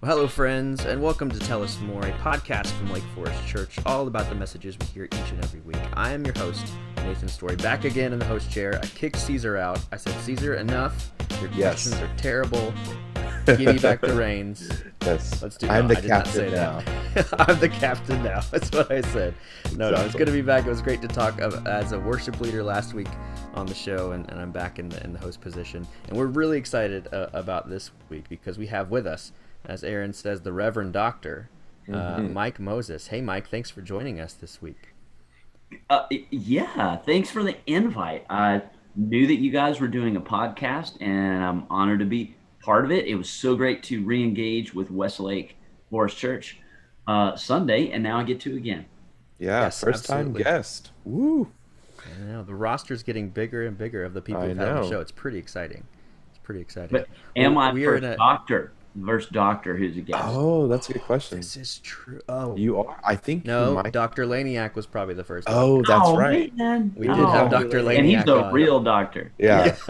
Well, hello, friends, and welcome to Tell Us More, a podcast from Lake Forest Church, all about the messages we hear each and every week. I am your host, Nathan Story, back again in the host chair. I kicked Caesar out. I said, Caesar, enough. Your Yes. questions are terrible. Give me back the reins. Yes. Let's do. I'm the I did not captain now. I'm the captain now. That's what I said. No, no, it's Exactly. good to be back. It was great to talk of, as a worship leader last week on the show, and, and I'm back in the, in the host position. And we're really excited uh, about this week because we have with us, as Aaron says, the Reverend Doctor uh, Mhm. Mike Moses. Hey, Mike, thanks for joining us this week. Uh, yeah, thanks for the invite. I knew that you guys were doing a podcast, and I'm honored to be part of it. It was so great to re-engage with Westlake Forest Church uh, Sunday, and now I get to again. Yeah, Yes, first time guest. Woo. I know the roster's getting bigger and bigger of the people I who've had on the show. It's pretty exciting. It's pretty exciting. But am Well, I we are first a- doctor? First doctor who's a guest? Oh, that's a good question. This is true. Oh You are. I think no, might- Dr. Laniak was probably the first. Oh, that's Oh, right. man. We did Oh, have Dr. Laniak, and he's Laniak the on. real doctor. Yeah.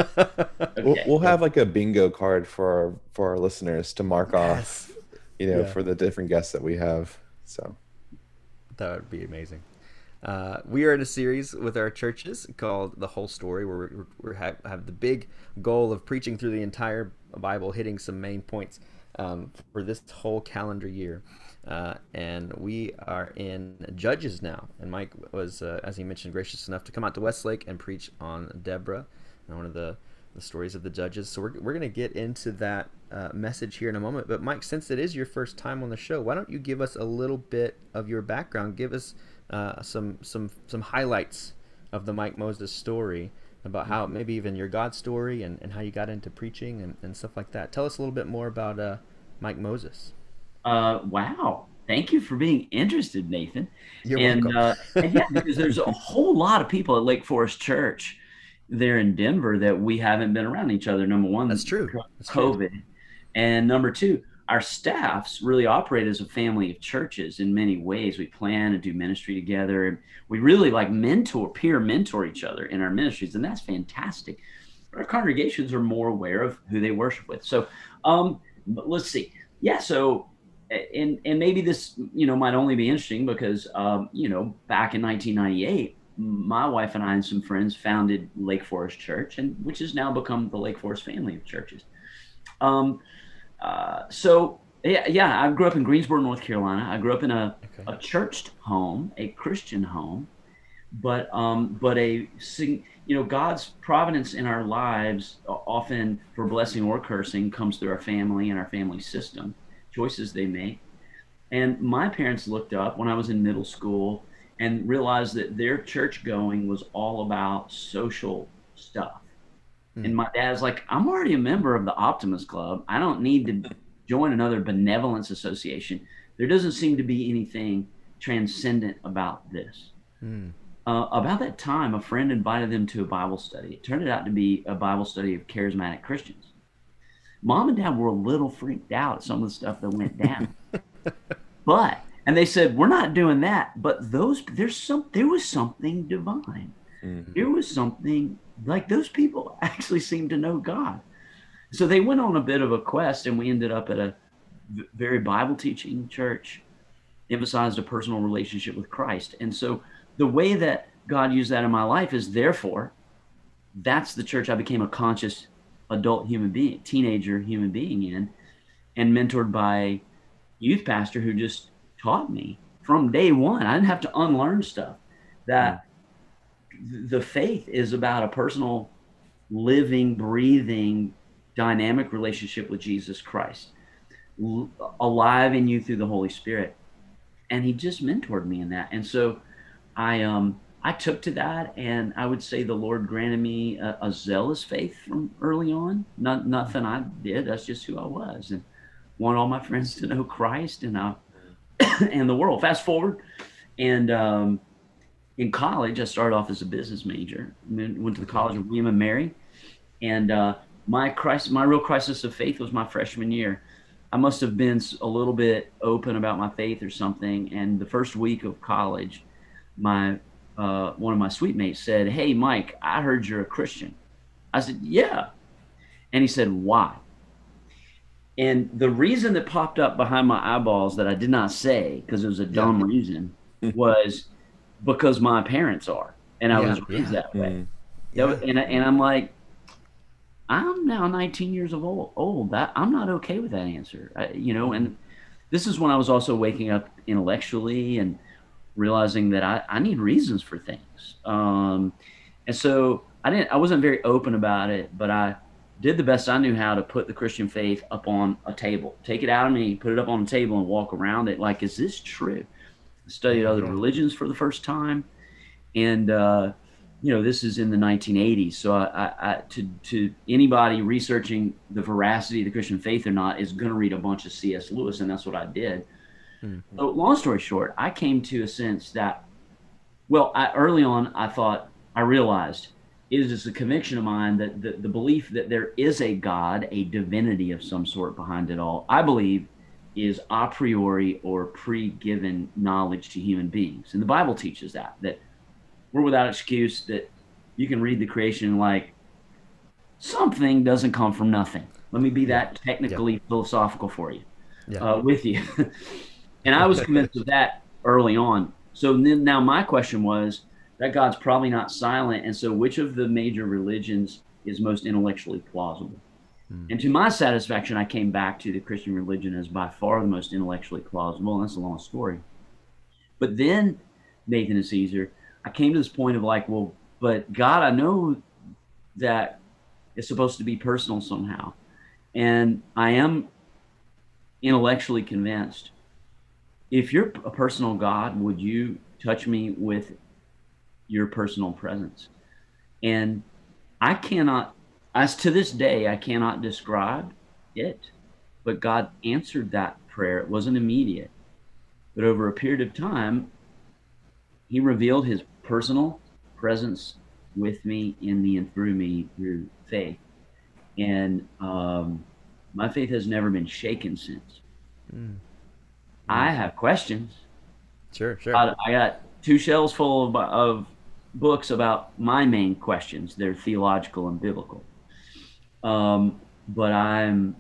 We'll, Okay. we'll have like a bingo card for our, for our listeners to mark off, you know, Yeah. for the different guests that we have. So, That would be amazing. Uh, we are in a series with our churches called The Whole Story, where we we have, have the big goal of preaching through the entire Bible, hitting some main points um, for this whole calendar year. Uh, and we are in Judges now. And Mike was, uh, as he mentioned, gracious enough to come out to Westlake and preach on Deborah, one of the, the stories of the Judges. So we're, we're going to get into that uh, message here in a moment. But Mike, since it is your first time on the show, why don't you give us a little bit of your background? Give us uh, some some some highlights of the Mike Moses story about how maybe even your God story and, and how you got into preaching and, and stuff like that. Tell us a little bit more about uh, Mike Moses. Uh, wow. Thank you for being interested, Nathan. You're and, welcome. uh, and yeah, because there's a whole lot of people at Lake Forest Church there in Denver that we haven't been around each other. Number one, That's true. That's true. COVID, and number two, our staffs really operate as a family of churches in many ways. We plan and do ministry together, and we really like mentor, peer mentor each other in our ministries, and that's fantastic. Our congregations are more aware of who they worship with. So, um, let's see. Yeah, so and and maybe this you know might only be interesting because um, you know back in 1998 my wife and i and some friends founded lake forest church and which has now become the lake forest family of churches um, uh, so yeah, yeah i grew up in greensboro north carolina. I grew up in a, Okay. a churched home a christian home but um, but a you know God's providence in our lives often for blessing or cursing comes through our family and our family system choices they make. And my parents looked up when I was in middle school and realized that their church going was all about social stuff Hmm. and my dad's like I'm already a member of the Optimist Club I don't need to join another benevolence association there doesn't seem to be anything transcendent about this Hmm. uh, about that time, a friend invited them to a Bible study. It turned out to be a Bible study of charismatic Christians. Mom and dad were a little freaked out at some of the stuff that went down. but and they said, We're not doing that. But those there's some there was something divine. Mhm. There was something like those people actually seemed to know God. So they went on a bit of a quest, and we ended up at a very Bible teaching church, emphasized a personal relationship with Christ. And so the way that God used that in my life is therefore, that's the church I became a conscious adult human being, teenager human being in, and mentored by youth pastor who just taught me from day one. I didn't have to unlearn stuff. That the faith is about a personal, living, breathing, dynamic relationship with Jesus Christ, l- alive in you through the Holy Spirit. And he just mentored me in that. And so I um I took to that and I would say the Lord granted me a, a zealous faith from early on. Not nothing I did, that's just who I was. And want all my friends to know Christ and I and the world. Fast forward and um in college, I started off as a business major. Then Went to the College of William and Mary, and uh, my crisis, my real crisis of faith was my freshman year. I must have been a little bit open about my faith or something. And the first week of college, my uh, one of my suite mates said, "Hey, Mike, I heard you're a Christian." I said, "Yeah," and he said, "Why?" And the reason that popped up behind my eyeballs that I did not say because it was a dumb reason was because my parents are, and I Yeah, was raised yeah. that way. Mm. That was- and and I'm like, I'm now 19 years of old. Old. That I'm not okay with that answer. I, you know, and this is when I was also waking up intellectually and realizing that I, I need reasons for things. Um, and so I didn't. I wasn't very open about it, but I did the best I knew how to put the Christian faith up on a table, take it out of me, put it up on a table, and walk around it. Like, is this true? Studied other religions for the first time, and uh, you know this is in the 1980s. So I, I, to to anybody researching the veracity of the Christian faith or not is going to read a bunch of C.S. Lewis, and that's what I did. So long story short, I came to a sense that, well, I, early on I thought I realized it is just a conviction of mine that the, the belief that there is a God, a divinity of some sort behind it all, I believe is a priori or pre-given knowledge to human beings. And the Bible teaches that, that we're without excuse, that you can read the creation like something doesn't come from nothing. Let me be that technically philosophical for you, Yeah. uh, with you. and I was convinced of that early on. So then now my question was that God's probably not silent. And so which of the major religions is most intellectually plausible? And to my satisfaction, I came back to the Christian religion as by far the most intellectually plausible. And that's a long story. But then, Nathan and Caesar, I came to this point of like, well, but God, I know that it's supposed to be personal somehow. And I am intellectually convinced if you're a personal God, would you touch me with your personal presence? And I cannot, as to this day, I cannot describe it. But God answered that prayer. It wasn't immediate. But over a period of time, He revealed His personal presence with me, in me, and through me through faith. And um, my faith has never been shaken since. Mm. I have questions. Sure, sure. I, I got two shelves full of, of books about my main questions. They're theological and biblical. Um, but I'm,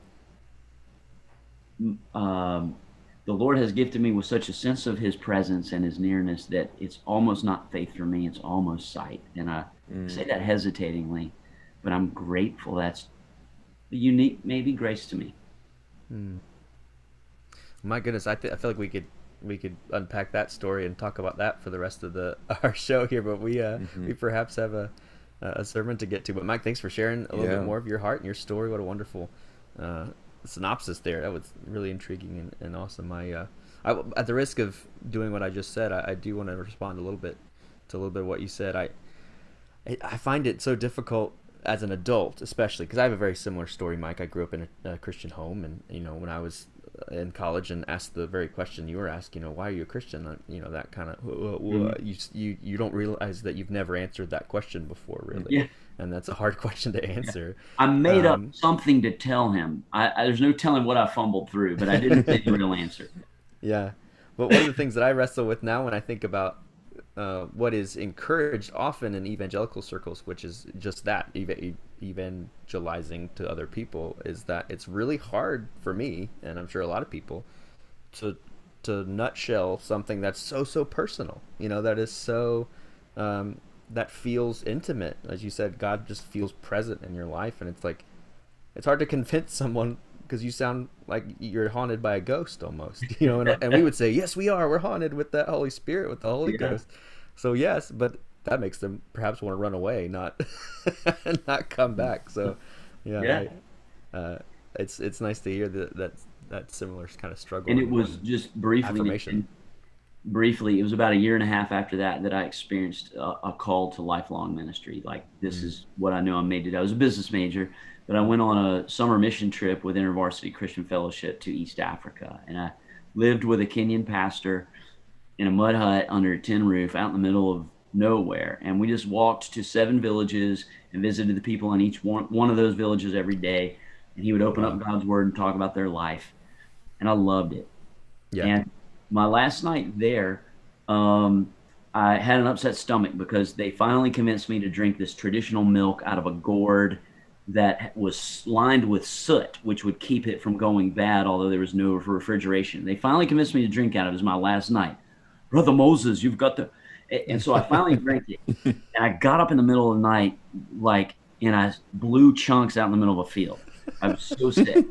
um, the Lord has gifted me with such a sense of His presence and His nearness that it's almost not faith for me, it's almost sight. And I say that hesitatingly, but I'm grateful. That's the unique, maybe, grace to me. My goodness, I, th- I feel like we could we could unpack that story and talk about that for the rest of the our show here, but we uh, we perhaps have a a sermon to get to. But Mike, thanks for sharing a little Yeah. bit more of your heart and your story. What a wonderful uh, synopsis there. That was really intriguing and, and awesome. I, uh, I at the risk of doing what I just said, I, I do want to respond a little bit to a little bit of what you said. I I- I find it so difficult as an adult, especially because I have a very similar story, Mike. I grew up in a, a Christian home, and you know, when I was in college and asked the very question you were asked, you know, why are you a Christian? Uh, You know, that kind of you you you don't realize that you've never answered that question before, really, Yeah. and that's a hard question to answer. I made Um, up something to tell him. I, I, there's no telling what I fumbled through, but I didn't say the real answer. Yeah, but one of the things that I wrestle with now when I think about uh, what is encouraged often in evangelical circles, which is just that eva- evangelizing to other people, is that it's really hard for me, and I'm sure a lot of people, to to nutshell something that's so so personal. You know, that is so um, that feels intimate. As you said, God just feels present in your life, and it's like it's hard to convince someone because you sound like you're haunted by a ghost almost you know and, and we would say yes we are we're haunted with the holy spirit with the holy Yeah. ghost so yes but that makes them perhaps want to run away not not come back so yeah, Yeah. I- uh, it's it's nice to hear that that that similar kind of struggle And it was just briefly, affirmation. briefly, it was about a year and a half after that that I experienced a, a call to lifelong ministry. Like this is what I know I'm made to do. I was a business major, but I went on a summer mission trip with InterVarsity Christian Fellowship to East Africa, and I lived with a Kenyan pastor in a mud hut under a tin roof out in the middle of nowhere. And we just walked to seven villages and visited the people in each one, one of those villages every day. And he would open up God's word and talk about their life. And I loved it. yeah And my last night there, um, I had an upset stomach because they finally convinced me to drink this traditional milk out of a gourd that was lined with soot, which would keep it from going bad, although there was no refrigeration. They finally convinced me to drink out of it. It was my last night. Brother Moses, you've got to. And so I finally drank it. And I got up in the middle of the night, like, and I blew chunks out in the middle of a field. I was so sick.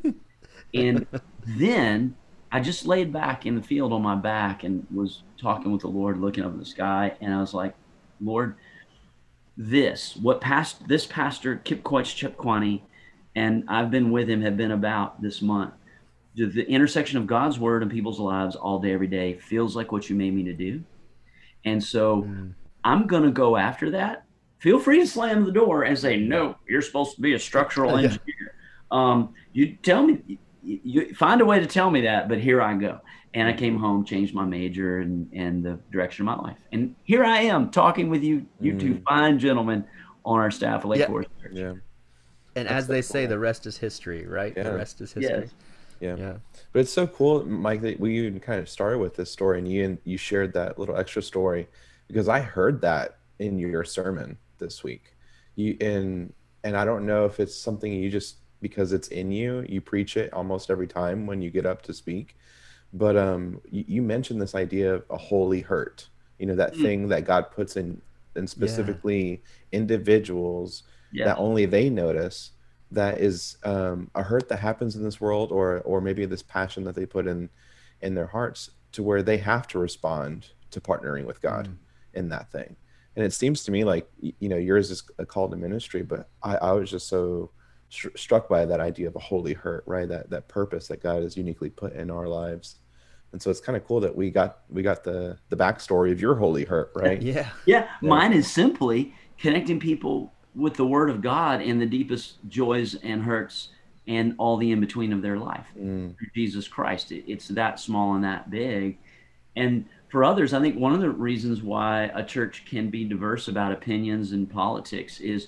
And then I just laid back in the field on my back and was talking with the Lord, looking up in the sky. And I was like, Lord, this, what past this pastor, Kipkoech Chepkwani, and I've been with him, have been about this month. The, the intersection of God's word and people's lives all day, every day feels like what you made me to do. And so mm. I'm going to go after that. Feel free to slam the door and say, no, you're supposed to be a structural engineer. Um, you tell me, you, you find a way to tell me that, but here I go. And I came home, changed my major and, and the direction of my life. And here I am talking with you, you mm. two fine gentlemen on our staff of Lake yeah. Forest Church. Yeah. And That's as they say, the rest is history, right? Yeah. The rest is history. Yes. Yeah. yeah. But it's so cool, Mike, that we even kind of started with this story and you and you shared that little extra story because I heard that in your sermon this week. You and and I don't know if it's something you just because it's in you, you preach it almost every time when you get up to speak but um, you, you, mentioned this idea of a holy hurt. You know that mm. thing that God puts in, and specifically yeah. individuals yeah. that only they notice. That is um, a hurt that happens in this world, or or maybe this passion that they put in in their hearts, to where they have to respond to partnering with God mm. in that thing. And it seems to me like you know yours is a call to ministry, but I, I was just so st- struck by that idea of a holy hurt, right? That that purpose that God has uniquely put in our lives. And so it's kind of cool that we got we got the the backstory of your holy hurt, right? Yeah. Yeah. yeah. Mine is simply connecting people with the word of God in the deepest joys and hurts and all the in between of their life mm. Jesus Christ. It, it's that small and that big. And for others, I think one of the reasons why a church can be diverse about opinions and politics is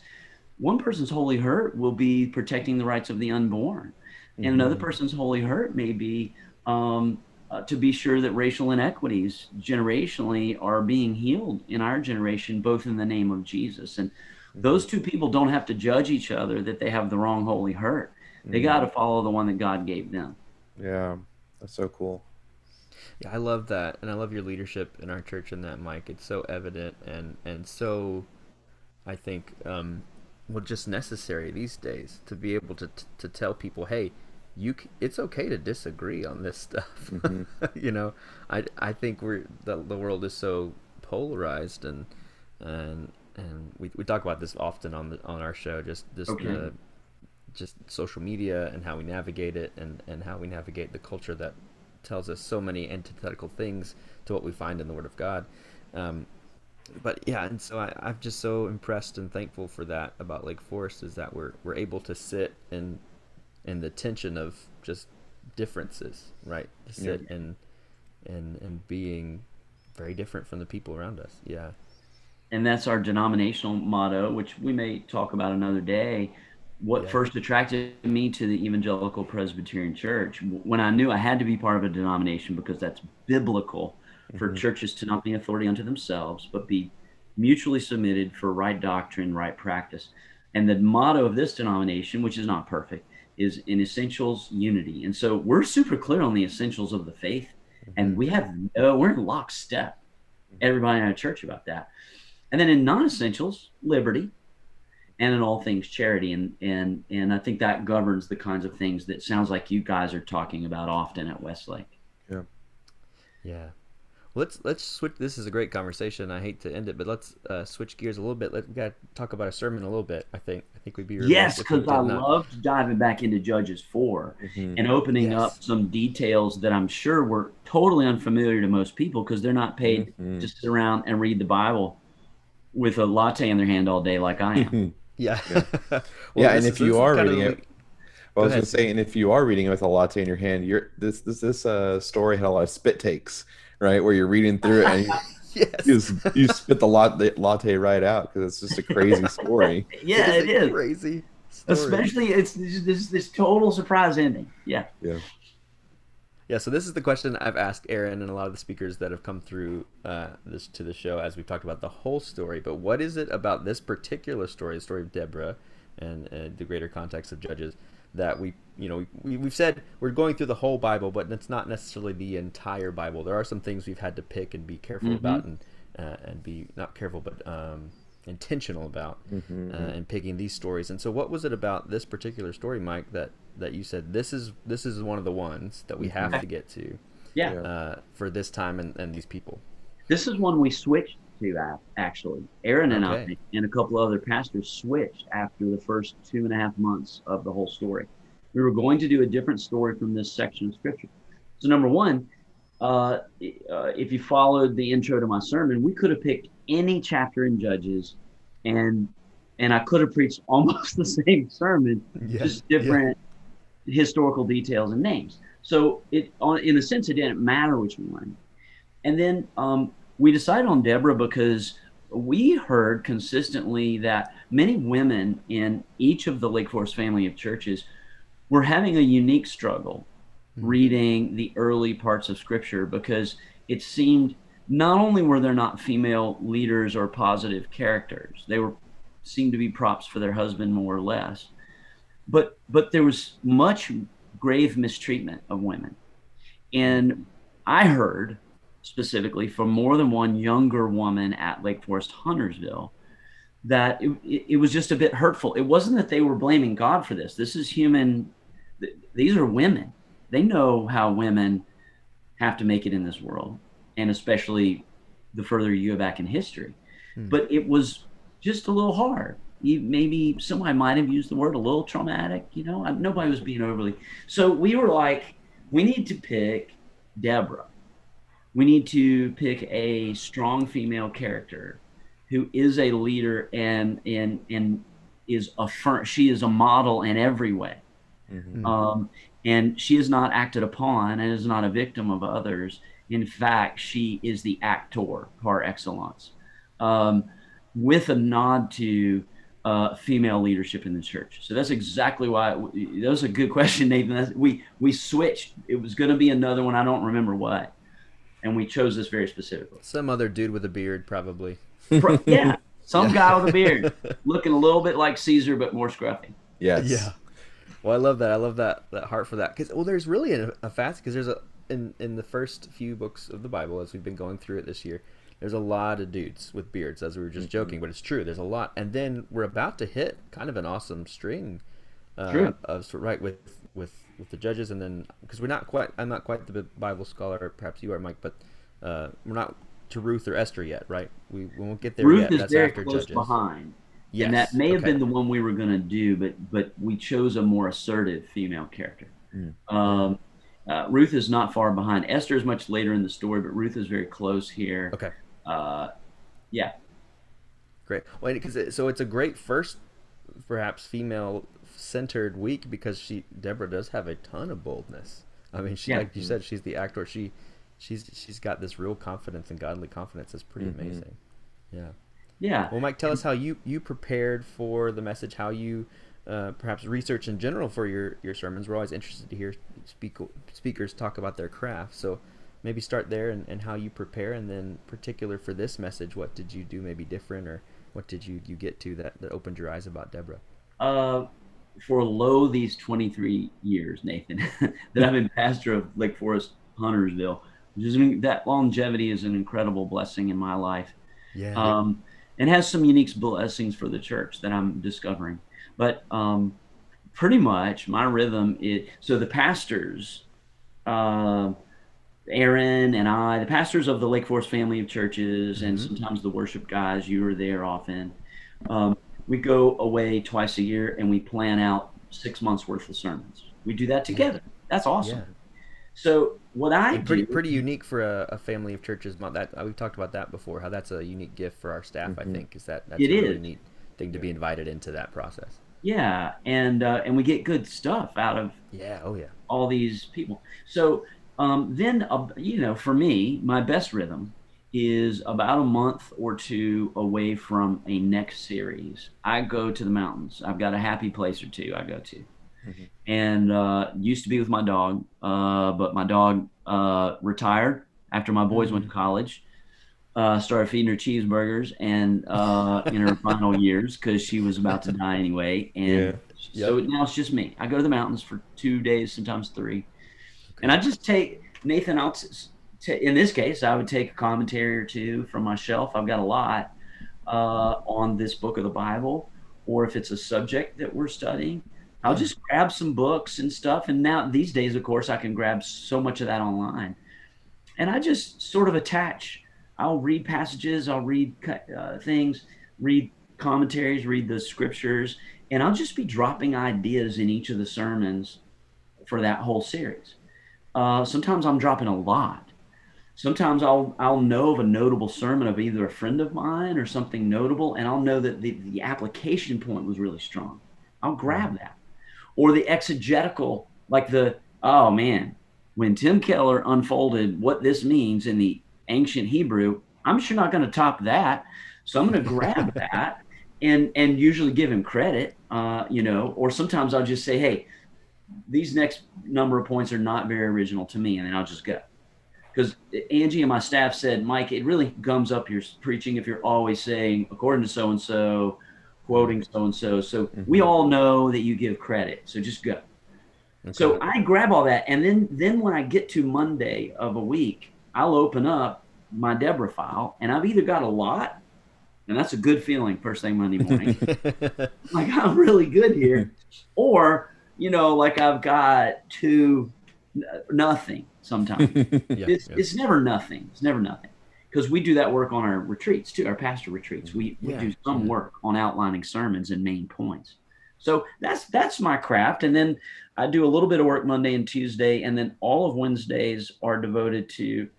one person's holy hurt will be protecting the rights of the unborn, mm-hmm. and another person's holy hurt may be um, uh, to be sure that racial inequities generationally are being healed in our generation, both in the name of Jesus. And mm-hmm. those two people don't have to judge each other that they have the wrong holy hurt. They mm-hmm. got to follow the one that God gave them. Yeah, that's so cool. Yeah, I love that, and I love your leadership in our church in that, Mike. It's so evident and and so, I think, um, well just necessary these days to be able to to tell people hey you it's okay to disagree on this stuff mm-hmm. you know i i think we're the, the world is so polarized and and and we, we talk about this often on the on our show just this okay. the just social media and how we navigate it and and how we navigate the culture that tells us so many antithetical things to what we find in the word of god um, but yeah, and so I, I'm just so impressed and thankful for that about Lake Forest is that we're we're able to sit in in the tension of just differences, right? To sit yeah. and and and being very different from the people around us. Yeah. And that's our denominational motto, which we may talk about another day. What yeah. first attracted me to the Evangelical Presbyterian Church when I knew I had to be part of a denomination because that's biblical for mm-hmm. churches to not be authority unto themselves, but be mutually submitted for right doctrine, right practice. And the motto of this denomination, which is not perfect, is in essentials unity. And so we're super clear on the essentials of the faith, mm-hmm. and we have uh, we're in lockstep. Mm-hmm. Everybody in our church about that. And then in non-essentials, liberty, and in all things charity. And and and I think that governs the kinds of things that sounds like you guys are talking about often at Westlake. Yeah. Yeah let's let's switch. This is a great conversation. I hate to end it, but let's uh, switch gears a little bit. Let, we got to talk about a sermon a little bit. I think I think we'd be yes, because I loved diving back into Judges 4 mm-hmm. and opening yes. up some details that I'm sure were totally unfamiliar to most people because they're not paid mm-hmm. to sit around and read the Bible with a latte in their hand all day like I am. yeah, yeah, well, yeah and if you are reading it. Well, I was going to say, and if you are reading it with a latte in your hand, you're this this this uh, story had a lot of spit takes right? Where you're reading through it and you, yes. you, you spit the latte, latte right out because it's just a crazy story. yeah, it is, crazy. Story. Especially it's this this total surprise ending. Yeah. Yeah. Yeah, so this is the question I've asked Aaron and a lot of the speakers that have come through uh, this to the show as we've talked about the whole story. But what is it about this particular story, the story of Deborah and uh, the greater context of Judges that we you know we, we've said we're going through the whole bible but it's not necessarily the entire bible there are some things we've had to pick and be careful Mm-hmm. about and uh, and be not careful but um, intentional about Mm-hmm. uh, in picking these stories and so what was it about this particular story mike that that you said this is this is one of the ones that we have to get to Yeah. Yeah. uh, for this time and, and these people This is one we switched to actually. Aaron and Okay. I and a couple other pastors switched after the first two and a half months of the whole story. We were going to do a different story from this section of scripture. So number one, uh, uh, if you followed the intro to my sermon, we could have picked any chapter in Judges, and and I could have preached almost the same sermon, yeah just different historical details and names. So it, on, in a sense, it didn't matter which one. And then um, we decided on Deborah because we heard consistently that many women in each of the Lake Forest family of churches were having a unique struggle hmm. reading the early parts of Scripture because it seemed not only were there not female leaders or positive characters, they were seemed to be props for their husband more or less, but but there was much grave mistreatment of women, and I heard specifically from more than one younger woman at Lake Forest Huntersville that it, it, was just a bit hurtful. It wasn't that they were blaming God for this. This is human. th- These are women. They know how women have to make it in this world, and especially the further you go back in history. Hmm. But it was just a little hard. You, maybe somebody might have used the word a little traumatic. You know, I- nobody was being overly. So we were like, we need to pick Deborah. We need to pick a strong female character who is a leader and and and is a she is a model in every way. Mhm. um, and she is not acted upon and is not a victim of others. In fact she is the actor par excellence. Um, with a nod to uh, female leadership in the church. So that's exactly why that was a good question nathan. That's, we we switched. It was going to be another one. I don't remember what and we chose this very specifically some other dude with a beard probably yeah some Yeah. guy with a beard looking a little bit like caesar but more scruffy Yes. Yeah. Well, I love that. I love that that heart for that. Because well, there's really a, a fast because there's a in in the first few books of the Bible as we've been going through it this year. There's a lot of dudes with beards, as we were just joking, but it's true. There's a lot, and then we're about to hit kind of an awesome string uh, True. of sort- right with with with the judges, and then because we're not quite, I'm not quite the Bible scholar, perhaps you are, Mike, but uh, we're not to Ruth or Esther yet, right? We, we won't get there ruth yet. is That's very close Judges. behind Yes. and that may have okay. been the one we were going to do, but but we chose a more assertive female character. Mm. Um, uh, Ruth is not far behind. Esther is much later in the story, but Ruth is very close here. Okay. Uh, yeah, Great. Well, because it, so it's a great first, perhaps female-centered week because she Deborah does have a ton of boldness. I mean, she Yeah. like you said, she's the actor. She, she's she's got this real confidence and godly confidence. That's pretty Mhm. amazing. Yeah. yeah. Well, Mike, tell us how you you prepared for the message. How you uh, perhaps research in general for your your sermons. We're always interested to hear speak, speakers talk about their craft. So maybe start there and, and how you prepare, and then particular for this message, what did you do maybe different, or what did you you get to that that opened your eyes about Deborah? Uh, for lo these 23 years, Nathan, that I've been pastor of Lake Forest Huntersville, which is that longevity is an incredible blessing in my life. Yeah. um, and has some unique blessings for the church that I'm discovering. But um, pretty much my rhythm is so the pastors, uh, Aaron and I, the pastors of the Lake Forest family of churches, and Mhm. sometimes the worship guys, you are there often. Um, we go away twice a year and we plan out six months worth of sermons. We do that together. That's awesome. Yeah. So what I And pretty do, pretty unique for a, a family of churches. That uh, we've talked about that before. How that's a unique gift for our staff. I Mhm. think is that that's It a really is. neat thing to be invited into that process. yeah, and uh, and we get good stuff out of Yeah. Oh yeah. all these people. So um, then, uh, you know, for me, my best rhythm is about a month or two away from a next series. I go to the mountains. I've got a happy place or two I go to. Mhm. And uh, used to be with my dog, uh, but my dog uh, retired after my boys went to college. uh, started feeding her cheeseburgers and uh, in her final years because she was about to die anyway. And Yeah. so now it's just me. I go to the mountains for two days, sometimes three, and I just take Nathan. I'll t- t- in this case, I would take a commentary or two from my shelf. I've got a lot uh, on this book of the Bible, or if it's a subject that we're studying, I'll just grab some books and stuff. And now these days, of course, I can grab so much of that online, and I just sort of attach. I'll read passages, I'll read uh, things, read commentaries, read the scriptures, and I'll just be dropping ideas in each of the sermons for that whole series. Uh, sometimes I'm dropping a lot. Sometimes I'll I'll know of a notable sermon of either a friend of mine or something notable, and I'll know that the, the application point was really strong. I'll grab that. Or the exegetical, like the oh man, when Tim Keller unfolded what this means in the ancient Hebrew, I'm sure not going to top that. So I'm going to grab that and and usually give him credit, uh, you know. Or sometimes I'll just say, hey, these next number of points are not very original to me, and then I'll just go. Because Angie and my staff said, Mike, it really gums up your preaching if you're always saying, according to so and so, quoting so and so. So we mm-hmm. all know that you give credit. So just go. So I grab all that, and then then when I get to Monday of a week, I'll open up my Deborah file, and I've either got a lot, and that's a good feeling first thing Monday morning, like I'm really good here, or you know, like I've got two nothing sometimes. yeah, it's yeah. it's never nothing. It's never nothing. Because we do that work on our retreats too, our pastor retreats. We, we do some work on outlining sermons and main points. So that's that's my craft. And then I do a little bit of work Monday and Tuesday, and then all of Wednesdays are devoted to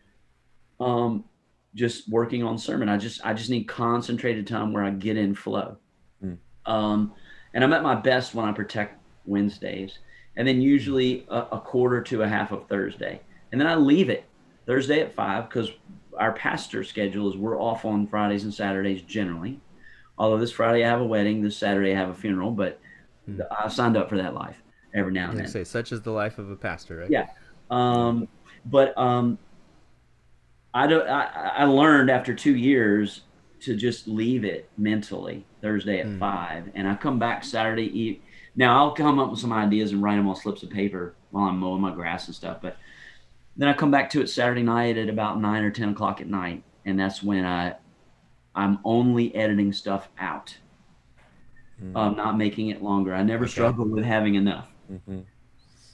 um just working on sermon. I just I just need concentrated time where I get in flow. Mm. Um and I'm at my best when I protect Wednesdays. And then usually a, a quarter to a half of Thursday. And then I leave it Thursday at five because our pastor schedule is we're off on Fridays and Saturdays generally. Although this Friday I have a wedding, this Saturday I have a funeral, but Hmm. I signed up for that life every now and then. say, such is the life of a pastor, right? Yeah. Um, but um, I don't. I, I learned after two years to just leave it mentally Thursday at Mm. five, and I come back Saturday eve. Now I'll come up with some ideas and write them on slips of paper while I'm mowing my grass and stuff. But then I come back to it Saturday night at about nine or ten o'clock at night, and that's when I I'm only editing stuff out. Mm. I'm not making it longer. I never Okay. struggled with having enough Mhm.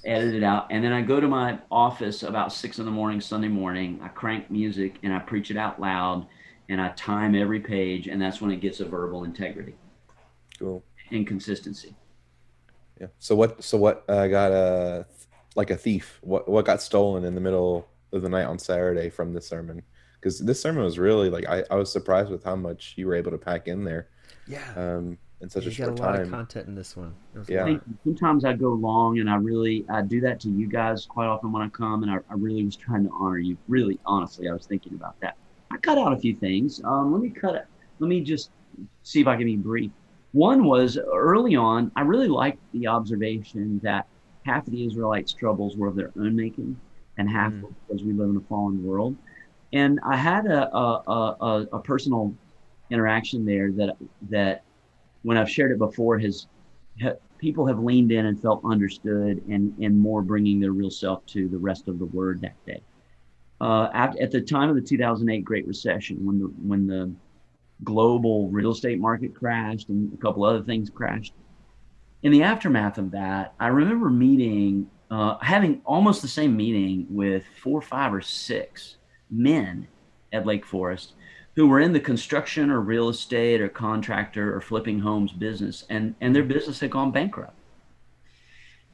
edit it out, and then I go to my office about six in the morning, Sunday morning. I crank music and I preach it out loud, and I time every page, and that's when it gets a verbal integrity Cool. and consistency. Yeah. So what? So what? Uh, got a like a thief. What? What got stolen in the middle of the night on Saturday from this sermon? Because this sermon was really like I, I was surprised with how much you were able to pack in there Yeah. um, in such you a got short a lot of time. content in this one. There Yeah. I think sometimes I go long, and I really I do that to you guys quite often when I come, and I, I really was trying to honor you. Really, honestly, I was thinking about that. I cut out a few things. Um, let me cut it. Let me just see if I can be brief. One was early on, I really liked the observation that half of the Israelites' troubles were of their own making, and half Mm. were because we live in a fallen world. And I had a a, a, a, a personal interaction there that that when I've shared it before has ha, people have leaned in and felt understood and and more bringing their real self to the rest of the word that day. Uh, at, at the time of the 2008 Great Recession, when the when the global real estate market crashed and a couple other things crashed, in the aftermath of that, I remember meeting, uh, having almost the same meeting with four, five, or six men at Lake Forest who were in the construction or real estate or contractor or flipping homes business, and, and their business had gone bankrupt.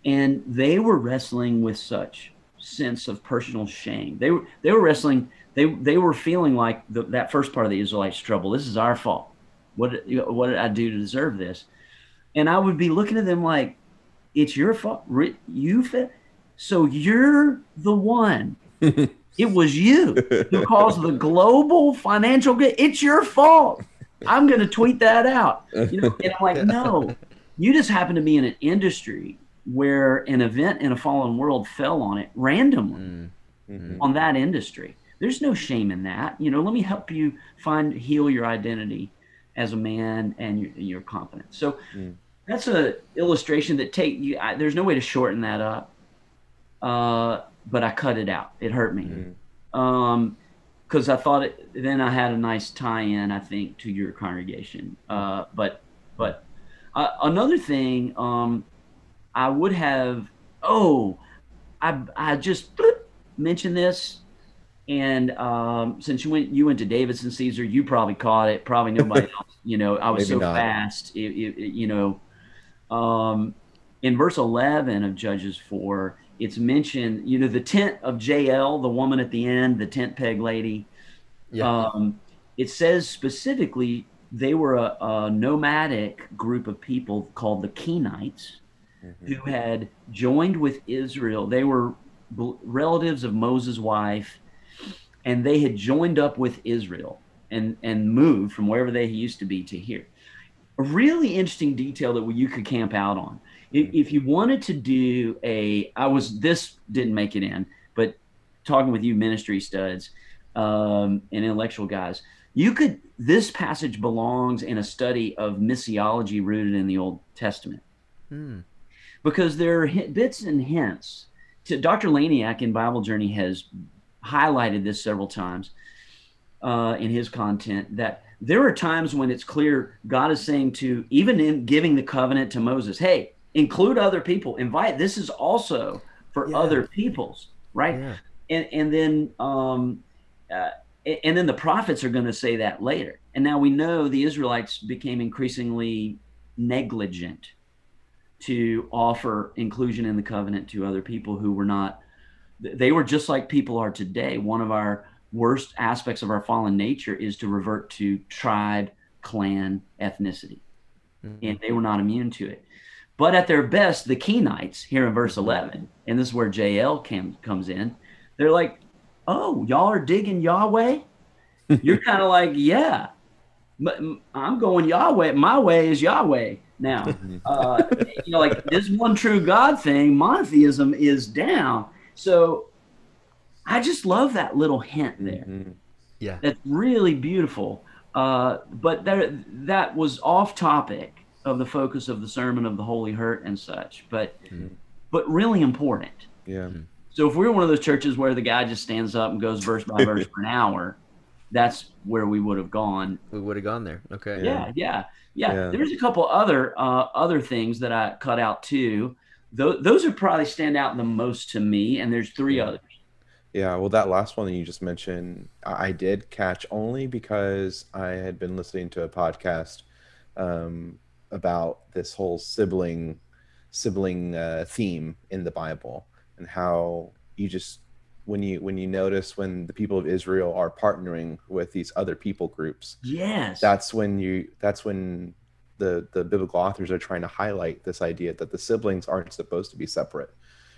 And they were wrestling with such sense of personal shame. They were they were wrestling. They they were feeling like the, that first part of the Israelites' trouble. This is our fault. What what did I do to deserve this? And I would be looking at them like, it's your fault. You fa- so you're the one. It was you who caused the global financial good. It's your fault. I'm going to tweet that out. You know, and I'm like, no, you just happen to be in an industry where an event in a fallen world fell on it randomly Mm. Mhm. on that industry. there's no shame in that. You know, let me help you find heal your identity as a man and your, your confidence. So Mm. That's a illustration that take you. I, there's no way to shorten that up. Uh, but I cut it out. It hurt me. Mm. Um, because I thought it. Then I had a nice tie-in, I think, to your congregation. Uh, but but uh, another thing, um, I would have. Oh, I I just bloop, mentioned this, and um, since you went you went to Davidson Caesar, you probably caught it. Probably nobody else. You know, I was Maybe so not. fast. It, it- you know, um, in verse eleven of Judges four, it's mentioned. You know, the tent of Jael, the woman at the end, the tent peg lady. Yeah. Um, it says specifically they were a, a nomadic group of people called the Kenites Mhm. who had joined with Israel. They were bl- relatives of Moses' wife, and they had joined up with Israel and and moved from wherever they used to be to here. A really interesting detail that you could camp out on. If, if you wanted to do a, I was this didn't make it in, but talking with you ministry studs um, and intellectual guys, you could. This passage belongs in a study of missiology rooted in the Old Testament Hmm. because there are bits and hints. To Dr. Laniak in Bible Journey has highlighted this several times uh, in his content that there are times when it's clear God is saying to even in giving the covenant to Moses, hey, include other people, invite. This is also for Yeah. other peoples, right? Yeah. and and then um, uh, and then the prophets are going to say that later. And now we know the Israelites became increasingly negligent to offer inclusion in the covenant to other people who were not. They were just like people are today. One of our worst aspects of our fallen nature is to revert to tribe, clan, ethnicity Mhm. and they were not immune to it. But at their best, the Kenites here in verse 11, and this is where Jael cam, comes in, they're like, oh, y'all are digging Yahweh? You're kind of like, yeah, I'm going Yahweh. My way is Yahweh now. Uh, you know, like this one true God thing, monotheism is down. So I just love that little hint there Mhm. Yeah. that's really beautiful. Uh, but that that was off topic of the focus of the sermon of the Holy Hurt and such, but Mhm. but really important. Yeah. So if we were one of those churches where the guy just stands up and goes verse by verse for an hour, that's where we would have gone. We would have gone there. Okay. Yeah, yeah, yeah. Yeah. There's a couple other uh, other things that I cut out too. Those those would probably stand out the most to me, and there's three Yeah. others. Yeah, well, that last one that you just mentioned, I I did catch only because I had been listening to a podcast um, about this whole sibling sibling uh, theme in the Bible and how you just when you when you notice when the people of Israel are partnering with these other people groups, Yes, that's when you that's when the the biblical authors are trying to highlight this idea that the siblings aren't supposed to be separate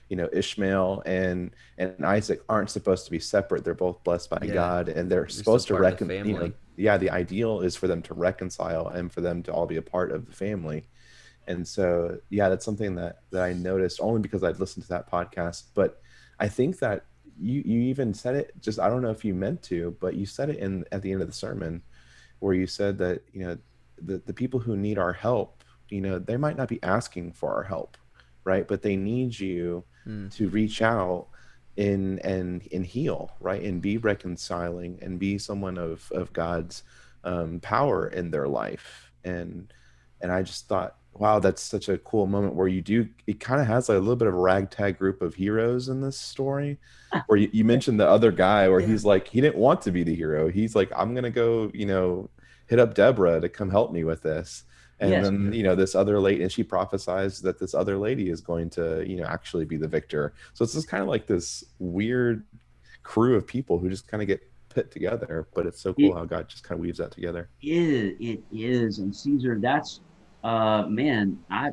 you know ishmael and and isaac aren't supposed to be separate. They're both blessed by Yeah. god and they're still supposed to part of the reckon you know yeah the ideal is for them to reconcile and for them to all be a part of the family. And so yeah that's something that that i noticed only because i'd listened to that podcast. But i think that you you even said it just i don't know if you meant to but you said it in at the end of the sermon where you said that you know the, the people who need our help you know they might not be asking for our help right? But they need you Hmm. to reach out and and and heal right? And be reconciling and be someone of of god's um, power in their life. And and i just thought wow that's such a cool moment where you do it kind of has like a little bit of a ragtag group of heroes in this story where you, you mentioned the other guy where Yeah. he's like he didn't want to be the hero. He's like i'm gonna go you know hit up deborah to come help me with this and Yes. then you know this other lady and she prophesies that this other lady is going to you know actually be the victor. So it's just kind of like this weird crew of people who just kind of get put together but it's so cool It- how god just kind of weaves that together. Is it is. And caesar that's uh man i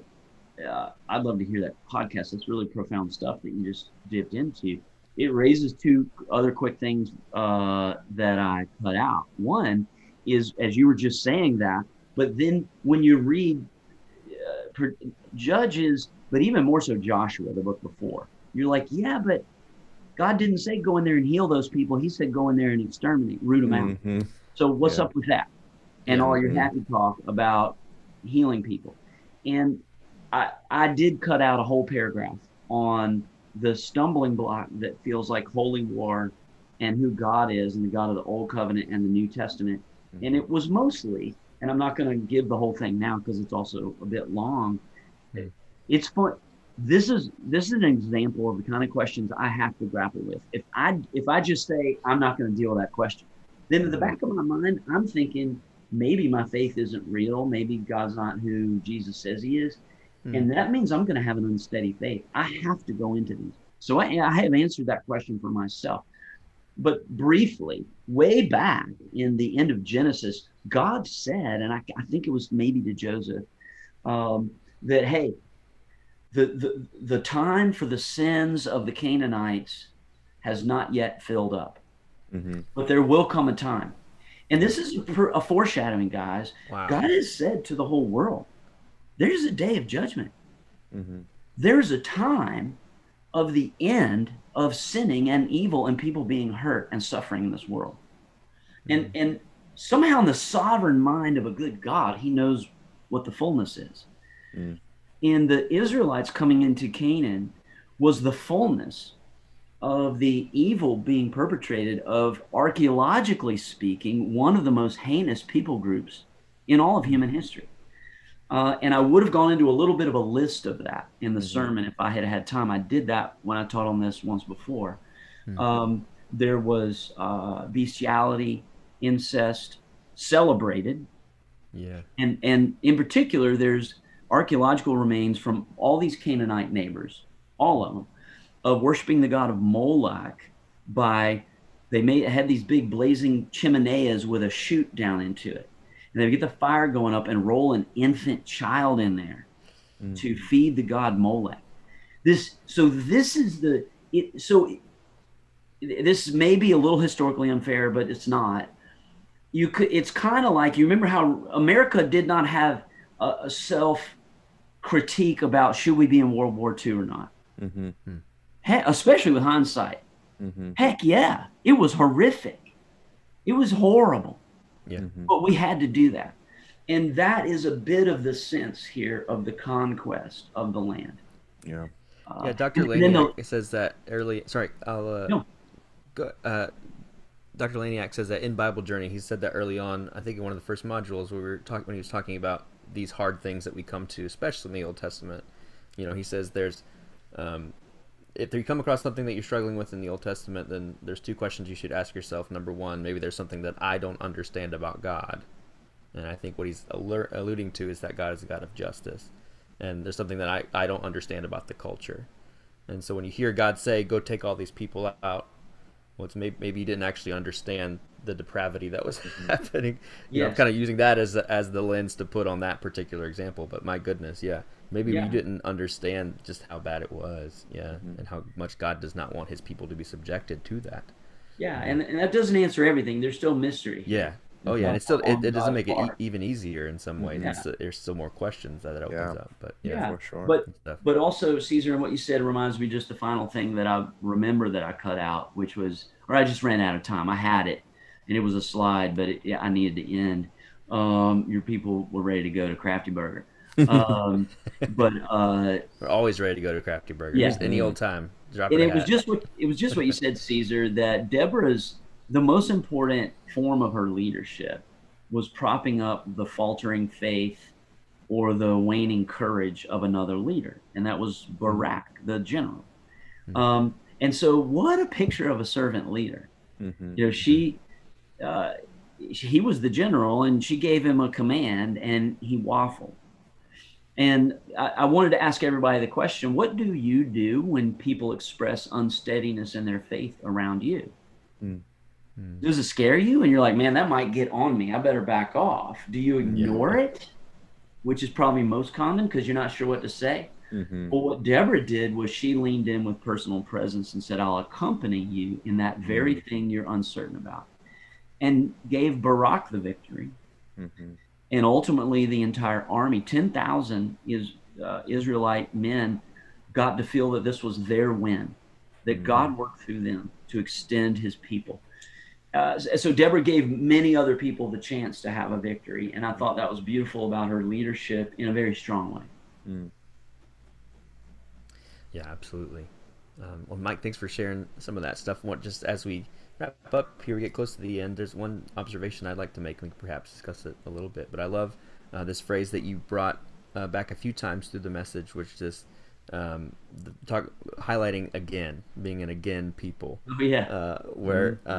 uh, i'd love to hear that podcast. That's really profound stuff that you just dipped into. It raises two other quick things uh that i cut out. One is as you were just saying that but then when you read uh, per- judges but even more so joshua the book before you're like yeah but God didn't say go in there and heal those people. He said go in there and exterminate, root them out. hmm So what's Yeah. up with that? And Yeah. all your happy talk about healing people. And I I did cut out a whole paragraph on the stumbling block that feels like holy war and who God is and the God of the Old Covenant and the New Testament. And it was mostly, and I'm not going to give the whole thing now because it's also a bit long. Hmm. It's fun. This is this is an example of the kind of questions I have to grapple with. If I if I just say I'm not going to deal with that question, then in the back of my mind, I'm thinking maybe my faith isn't real. Maybe God's not who Jesus says He is, Hmm. and that means I'm going to have an unsteady faith. I have to go into these. So I, I have answered that question for myself. But briefly, way back in the end of Genesis, God said, and I, I think it was maybe to Joseph, um, that hey, the, the the time for the sins of the Canaanites has not yet filled up, hmm but there will come a time. And this is a, a foreshadowing, guys. Wow. God has said to the whole world, there's a day of judgment. hmm There's a time of the end of sinning and evil and people being hurt and suffering in this world. And and somehow in the sovereign mind of a good God, he knows what the fullness is. Mm. And the Israelites coming into Canaan was the fullness of the evil being perpetrated of archaeologically speaking one of the most heinous people groups in all of human history uh, and i would have gone into a little bit of a list of that in the Mhm. sermon if i had had time i did that when i taught on this once before Hmm. um, there was uh, bestiality incest celebrated Yeah. and and in particular there's archaeological remains from all these canaanite neighbors all of them of worshiping the god of moloch by they made had these big blazing chimeneas with a chute down into it and they would get the fire going up and roll an infant child in there Mm. to feed the god molech. This so this is the it so it, this may be a little historically unfair but it's not. You could it's kind of like you remember how america did not have a, a self critique about should we be in world war ii or not? Hmm Heck, especially with hindsight. Hmm heck yeah it was horrific. It was horrible Yeah. hmm but we had to do that and that is a bit of the sense here of the conquest of the land Yeah. Uh, Yeah, Dr. and Laniak the- says that early. Sorry, I'll. Uh, No. Go, uh, Dr. Laniak says that in Bible Journey, he said that early on. I think in one of the first modules, we were talking when he was talking about these hard things that we come to, especially in the Old Testament. You know, he says there's, um, if you come across something that you're struggling with in the Old Testament, then there's two questions you should ask yourself. Number one, maybe there's something that I don't understand about God, and I think what he's alert, alluding to is that God is a God of justice, and there's something that I, I don't understand about the culture. And so when you hear God say, "Go take all these people out," well, it's maybe, maybe you didn't actually understand the depravity that was mm-hmm. happening. You know, I'm kind of using that as as the lens to put on that particular example. But my goodness, yeah, maybe Yeah. we didn't understand just how bad it was, yeah, and how much God does not want His people to be subjected to that. yeah and, and that doesn't answer everything there's still mystery Yeah. Oh yeah, and on- it's still it, it doesn't make it e- even easier in some ways. Yeah. It's, there's still more questions that it opens Yeah. up. But yeah, Yeah. For sure. but. But also, Caesar, and what you said reminds me just the final thing that I remember that I cut out, which was, or I just ran out of time. I had it, and it was a slide, but it, yeah, I needed to end. Um, your people were ready to go to Crafty Burger, um, but uh, we're always ready to go to Crafty Burger. Yeah. Any old time. Drop and it was just what it was just what you said, Caesar. That Deborah's the most important form of her leadership was propping up the faltering faith or the waning courage of another leader, and that was Barak, the general. Mhm. Um, and so, what a picture of a servant leader. hmm You know, she, uh, he was the general, and she gave him a command, and he waffled. And I, I wanted to ask everybody the question: What do you do when people express unsteadiness in their faith around you? Mm. Mm. Does it scare you? And you're like, man, that might get on me. I better back off. Do you ignore it? Which is probably most common because you're not sure what to say. hmm Well, what Deborah did was she leaned in with personal presence and said, I'll accompany you in that very thing you're uncertain about. And gave Barak the victory. hmm And ultimately, the entire army, 10,000 is, uh, Israelite men, got to feel that this was their win. that mm-hmm. God worked through them to extend his people. Uh, so Deborah gave many other people the chance to have a victory, and I thought that was beautiful about her leadership in a very strong way. Mm. Yeah, absolutely. Um, well, Mike, thanks for sharing some of that stuff. What just as we wrap up here, we get close to the end. There's one observation I'd like to make. We can perhaps discuss it a little bit, but I love uh, this phrase that you brought uh, back a few times through the message, which is um, talk highlighting again, being an again people. Oh yeah. Uh, where mm-hmm.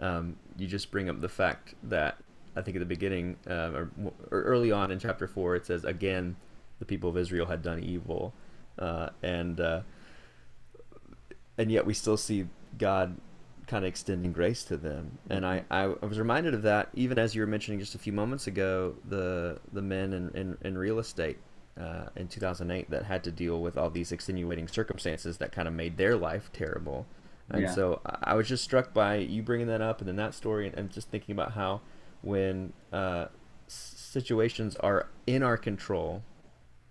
Uh, um, you just bring up the fact that I think at the beginning uh, or, or, early on in chapter four, it says again, the people of Israel had done evil, uh, and and yet we still see God kind of extending grace to them. And I, I, I, was reminded of that even as you were mentioning just a few moments ago the the men in, in, in real estate uh, in 2008 that had to deal with all these extenuating circumstances that kind of made their life terrible. And yeah. so I was just struck by you bringing that up and then that story and, and just thinking about how when uh, situations are in our control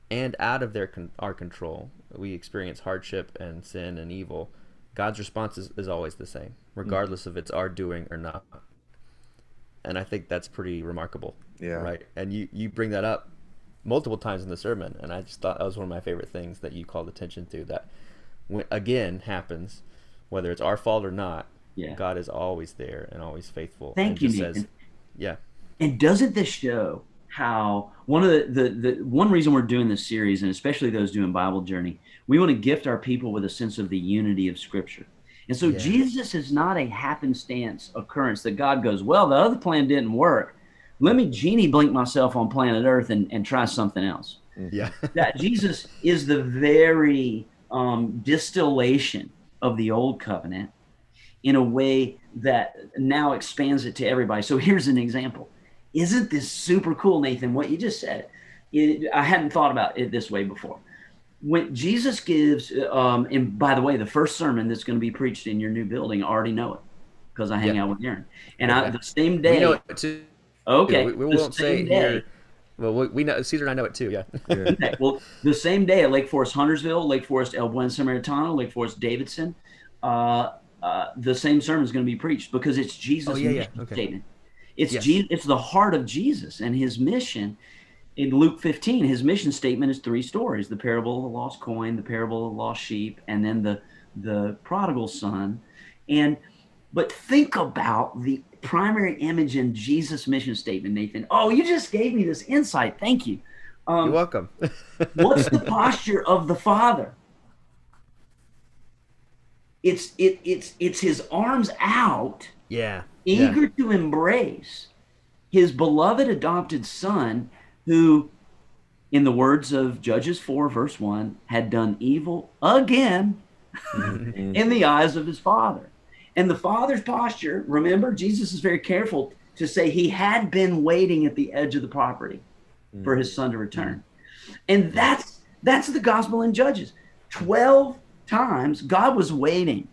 and out of their con- our control, we experience hardship and sin and evil. God's response is, is always the same, regardless mm-hmm. if it's our doing or not. And I think that's pretty remarkable. Yeah. Right. And you, you bring that up multiple times in the sermon, and I just thought that was one of my favorite things that you called attention to. That when again happens, whether it's our fault or not, yeah. God is always there and always faithful. Thank you, Nathan. Says, yeah. And doesn't this show how one of the, the, the one reason we're doing this series, and especially those doing Bible Journey, we want to gift our people with a sense of the unity of Scripture. And so yeah. Jesus is not a happenstance occurrence that God goes, well, the other plan didn't work. Let me genie blink myself on planet Earth and, and try something else. Mm-hmm. Yeah. that Jesus is the very um, distillation of the old covenant in a way that now expands it to everybody. So here's an example isn't this super cool, Nathan? What you just said. It, I hadn't thought about it this way before. When Jesus gives, um, and by the way, the first sermon that's going to be preached in your new building, I already know it because I hang yeah. out with Aaron. And I, the same day. We know it too. Okay. We, we won't say day, here. Well, we, we, know Caesar and I know it too. Yeah. okay. Well, the same day at Lake Forest Huntersville, Lake Forest El Buen Samaritano, Lake Forest Davidson, uh, uh, the same sermon is going to be preached because it's Jesus' oh, yeah, yeah. Okay. statement. It's yes. Je- it's the heart of Jesus and his mission. In Luke 15, his mission statement is three stories: the parable of the lost coin, the parable of the lost sheep, and then the the prodigal son. And but think about the primary image in Jesus' mission statement, Nathan. Oh, you just gave me this insight. Thank you. Um, You're welcome. what's the posture of the Father? It's it it's it's his arms out. Yeah eager yeah. to embrace his beloved adopted son who in the words of judges 4 verse 1 had done evil again mm-hmm. in the eyes of his father. And the father's posture remember jesus is very careful to say he had been waiting at the edge of the property for his son to return. And that's that's the gospel in judges. 12 times god was waiting.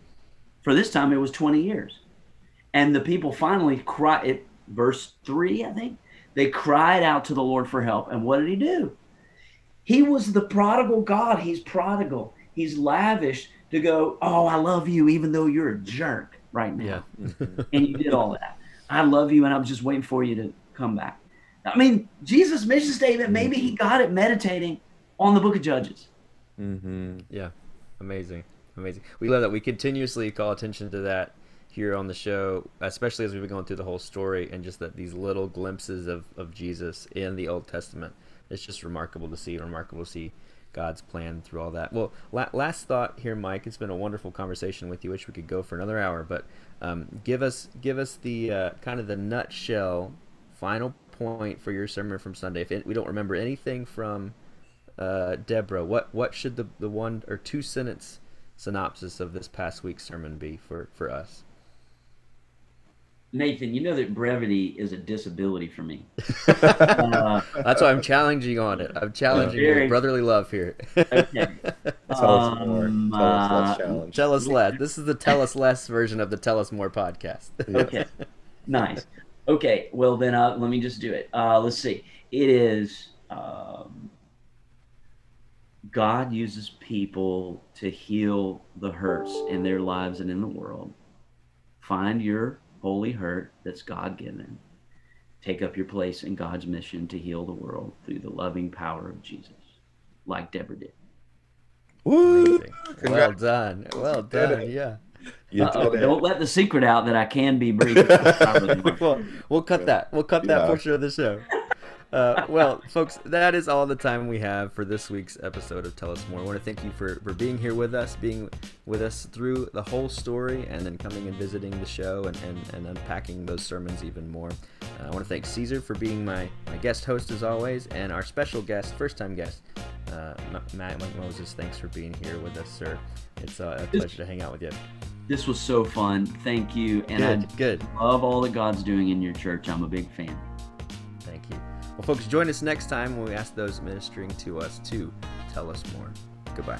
For this time it was 20 years and the people finally cried, it, verse 3, I think, they cried out to the Lord for help. And what did he do? He was the prodigal God. He's prodigal. He's lavish to go, Oh, I love you, even though you're a jerk right now. Yeah. and you did all that. I love you, and I'm just waiting for you to come back. I mean, Jesus' mission statement, maybe he got it meditating on the book of Judges. Mm-hmm. Yeah. Amazing. Amazing. We love that. We continuously call attention to that here on the show, especially as we've been going through the whole story and just that these little glimpses of, of Jesus in the Old Testament. It's just remarkable to see, remarkable to see God's plan through all that. Well, la- last thought here, Mike. It's been a wonderful conversation with you. Wish we could go for another hour, but um, give us give us the uh, kind of the nutshell final point for your sermon from Sunday. If it, we don't remember anything from uh, Deborah, what what should the the one or two sentence synopsis of this past week's sermon be for for us? Nathan, you know that brevity is a disability for me. uh, That's why I'm challenging on it. I'm challenging very, brotherly love here. okay. Tell us more. Um, tell us less uh, challenge. Tell us less. This is the tell us less version of the tell us more podcast. okay. Nice. Okay. Well, then uh, let me just do it. Uh, let's see. It is um, God uses people to heal the hurts in their lives and in the world. Find your holy hurt that's God given. Take up your place in God's mission to heal the world through the loving power of Jesus, like Deborah did. Woo! Well done. Well done. Yeah. Uh-oh, don't let the secret out that I can be brief. I really well, we'll cut that. We'll cut that Yeah. portion of the show. Uh, well, folks, that is all the time we have for this week's episode of Tell Us More. I want to thank you for, for being here with us, being with us through the whole story, and then coming and visiting the show and, and, and unpacking those sermons even more. Uh, I want to thank Caesar for being my, my guest host as always, and our special guest, first time guest, uh, Matt Moses. Thanks for being here with us, sir. It's uh, a pleasure to hang out with you. This was so fun. Thank you. And Good, good. I love all that God's doing in your church. I'm a big fan. Thank you. Well, folks, join us next time when we ask those ministering to us to tell us more. Goodbye.